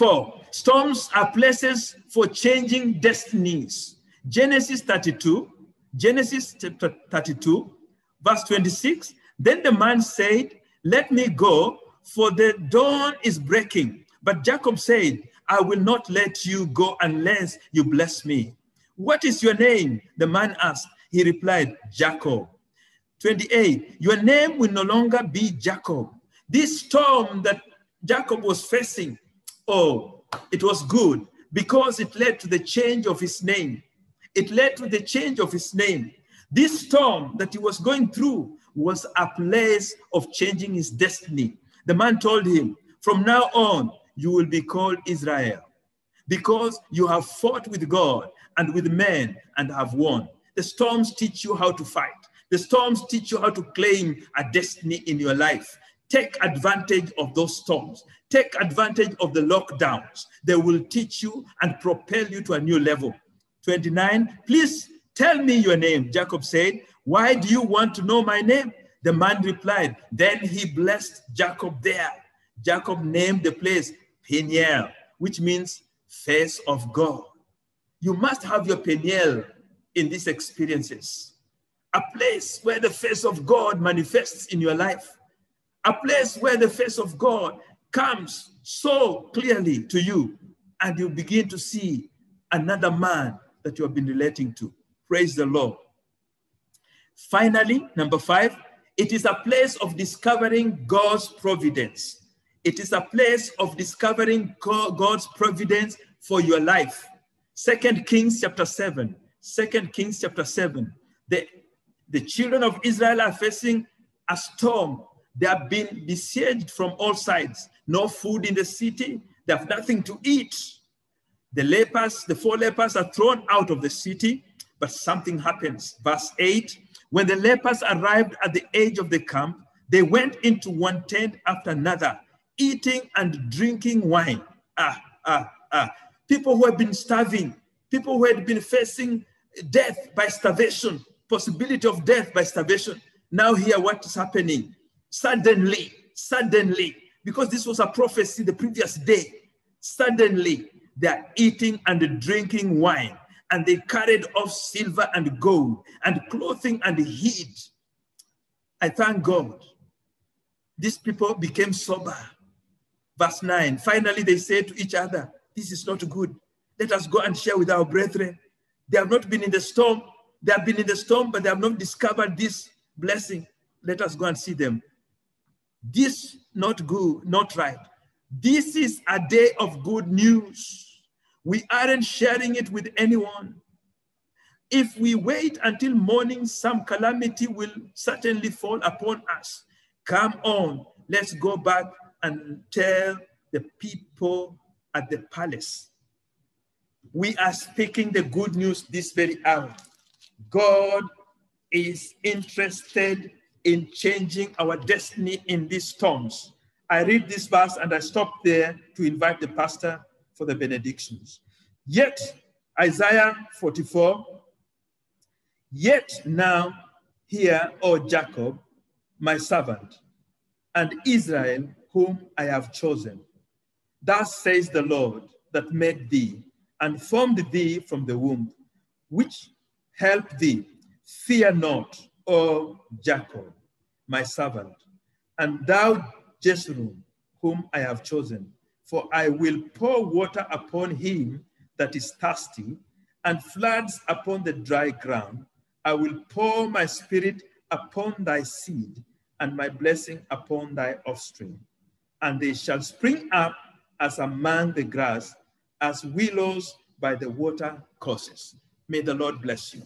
Four, storms are places for changing destinies. Genesis 32, Genesis chapter 32, verse 26. Then the man said, Let me go, for the dawn is breaking. But Jacob said, I will not let you go unless you bless me. What is your name? The man asked. He replied, Jacob. 28. Your name will no longer be Jacob. This storm that Jacob was facing, oh, it was good because it led to the change of his name. It led to the change of his name. This storm that he was going through was a place of changing his destiny. The man told him, From now on, you will be called Israel because you have fought with God and with men and have won. The storms teach you how to fight. The storms teach you how to claim a destiny in your life. Take advantage of those storms. Take advantage of the lockdowns. They will teach you and propel you to a new level. 29, please tell me your name. Jacob said, Why do you want to know my name? The man replied, Then he blessed Jacob there. Jacob named the place Peniel, which means face of God. You must have your Peniel in these experiences. A place where the face of God manifests in your life. A place where the face of God comes so clearly to you and you begin to see another man that you have been relating to. Praise the Lord. Finally, number five, it is a place of discovering God's providence. It is a place of discovering God's providence for your life. Second Kings chapter 7. Second Kings chapter 7. The, the children of Israel are facing a storm. They have been besieged from all sides. No food in the city. They have nothing to eat. The lepers, the four lepers are thrown out of the city, but something happens. Verse 8 When the lepers arrived at the edge of the camp, they went into one tent after another, eating and drinking wine. Ah, ah, ah. People who had been starving, people who had been facing death by starvation, possibility of death by starvation. Now, hear what is happening. Suddenly, suddenly, because this was a prophecy the previous day, suddenly they are eating and drinking wine, and they carried off silver and gold, and clothing and hid. I thank God. These people became sober. Verse 9 Finally, they say to each other, This is not good. Let us go and share with our brethren. They have not been in the storm. They have been in the storm, but they have not discovered this blessing. Let us go and see them. This not good, not right. This is a day of good news. We aren't sharing it with anyone. If we wait until morning, some calamity will certainly fall upon us. Come on, let's go back and tell the people at the palace. We are speaking the good news this very hour. God is interested in changing our destiny in these storms. I read this verse and I stop there to invite the pastor for the benedictions. Yet, Isaiah 44, yet now hear, O Jacob, my servant, and Israel, whom I have chosen. Thus says the Lord that made thee and formed thee from the womb, which helped thee. Fear not, O Jacob, my servant, and thou, Jeshurun, whom I have chosen. For I will pour water upon him that is thirsty, and floods upon the dry ground. I will pour my spirit upon thy seed, and my blessing upon thy offspring. And they shall spring up as among the grass, as willows by the water courses. May the Lord bless you.